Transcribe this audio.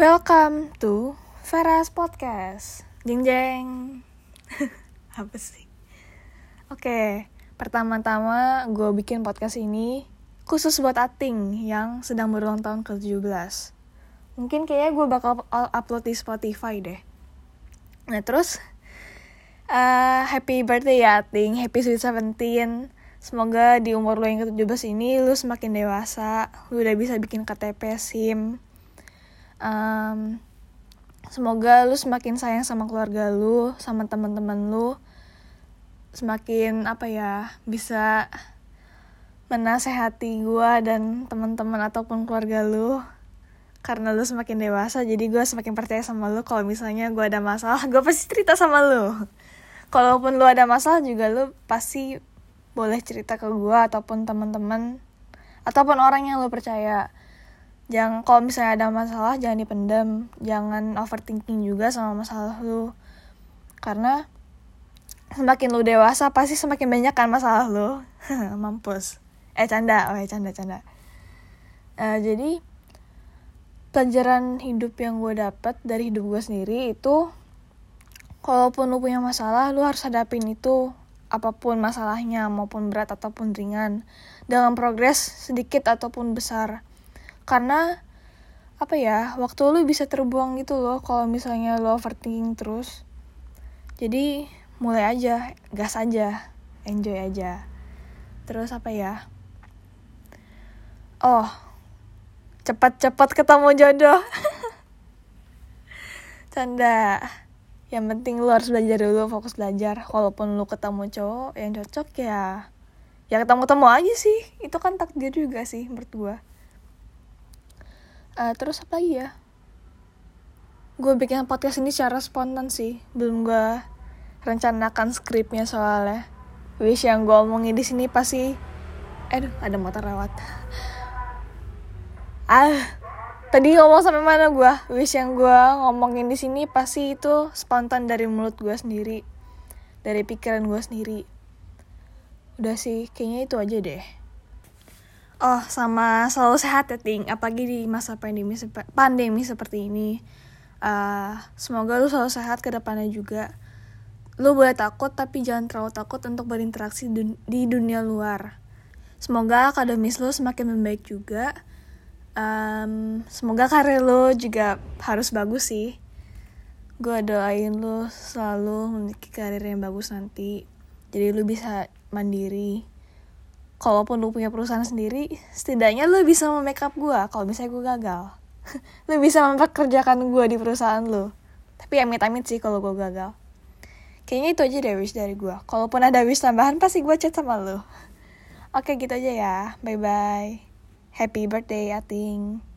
Welcome to Veras Podcast. Jeng jeng. Apa sih? Oke, pertama-tama gue bikin podcast ini khusus buat Ating yang sedang berulang tahun ke-17. Mungkin kayaknya gue bakal upload di Spotify deh. Nah terus, uh, happy birthday ya Ating, happy sweet 17. Semoga di umur lo yang ke-17 ini lu semakin dewasa, lu udah bisa bikin KTP SIM, um, semoga lu semakin sayang sama keluarga lu sama teman-teman lu. Semakin apa ya bisa menasehati gue dan teman-teman ataupun keluarga lu. Karena lu semakin dewasa jadi gue semakin percaya sama lu. Kalau misalnya gue ada masalah gue pasti cerita sama lu. Kalaupun lu ada masalah juga lu pasti boleh cerita ke gue ataupun teman-teman ataupun orang yang lu percaya jangan kalau misalnya ada masalah jangan dipendam. Jangan overthinking juga sama masalah lu. Karena semakin lu dewasa pasti semakin banyak kan masalah lu. Mampus. Eh canda. Oh ya canda canda. Uh, jadi pelajaran hidup yang gue dapat dari hidup gue sendiri itu kalaupun lu punya masalah lu harus hadapin itu apa pun masalahnya maupun berat ataupun ringan. Dengan progres sedikit ataupun besar karena apa ya waktu lu bisa terbuang gitu loh kalau misalnya lo overthinking terus. Jadi mulai aja gas aja enjoy aja. Terus apa ya? Oh cepat-cepat ketemu jodoh. Canda. Yang penting lu harus belajar dulu fokus belajar. Walaupun lu ketemu cowok yang cocok ya ya ketemu-temu aja sih. Itu kan takdir juga sih menurut uh, terus apa lagi ya? Gue bikin podcast ini secara spontan sih. Belum gue rencanakan skripnya soalnya. Wish yang gue omongin di sini pasti aduh ada motor lewat. Ah tadi ngomong sampai mana gue wish yang gue ngomongin di sini pasti itu spontan dari mulut gue sendiri. Dari pikiran gue sendiri. Udah sih kayaknya itu aja deh Oh, sama selalu sehat ya, Ting. Apalagi di masa pandemi, pandemi seperti ini. Uh, semoga lu selalu sehat ke depannya juga. Lu boleh takut, tapi jangan terlalu takut untuk berinteraksi dun di dunia luar. Semoga akademis lu semakin membaik juga. Um, semoga karir lu juga harus bagus sih. Gue doain lu selalu memiliki karir yang bagus nanti. Jadi lu bisa mandiri kalaupun lu punya perusahaan sendiri setidaknya lu bisa memake gue kalau misalnya gue gagal lu bisa mempekerjakan gue di perusahaan lu. Tapi amit-amit sih kalau gue gagal. Kayaknya itu aja deh wish dari gue kalaupun ada wish tambahan pasti gue chat sama lu. Oke gitu aja ya. Bye bye happy birthday Ating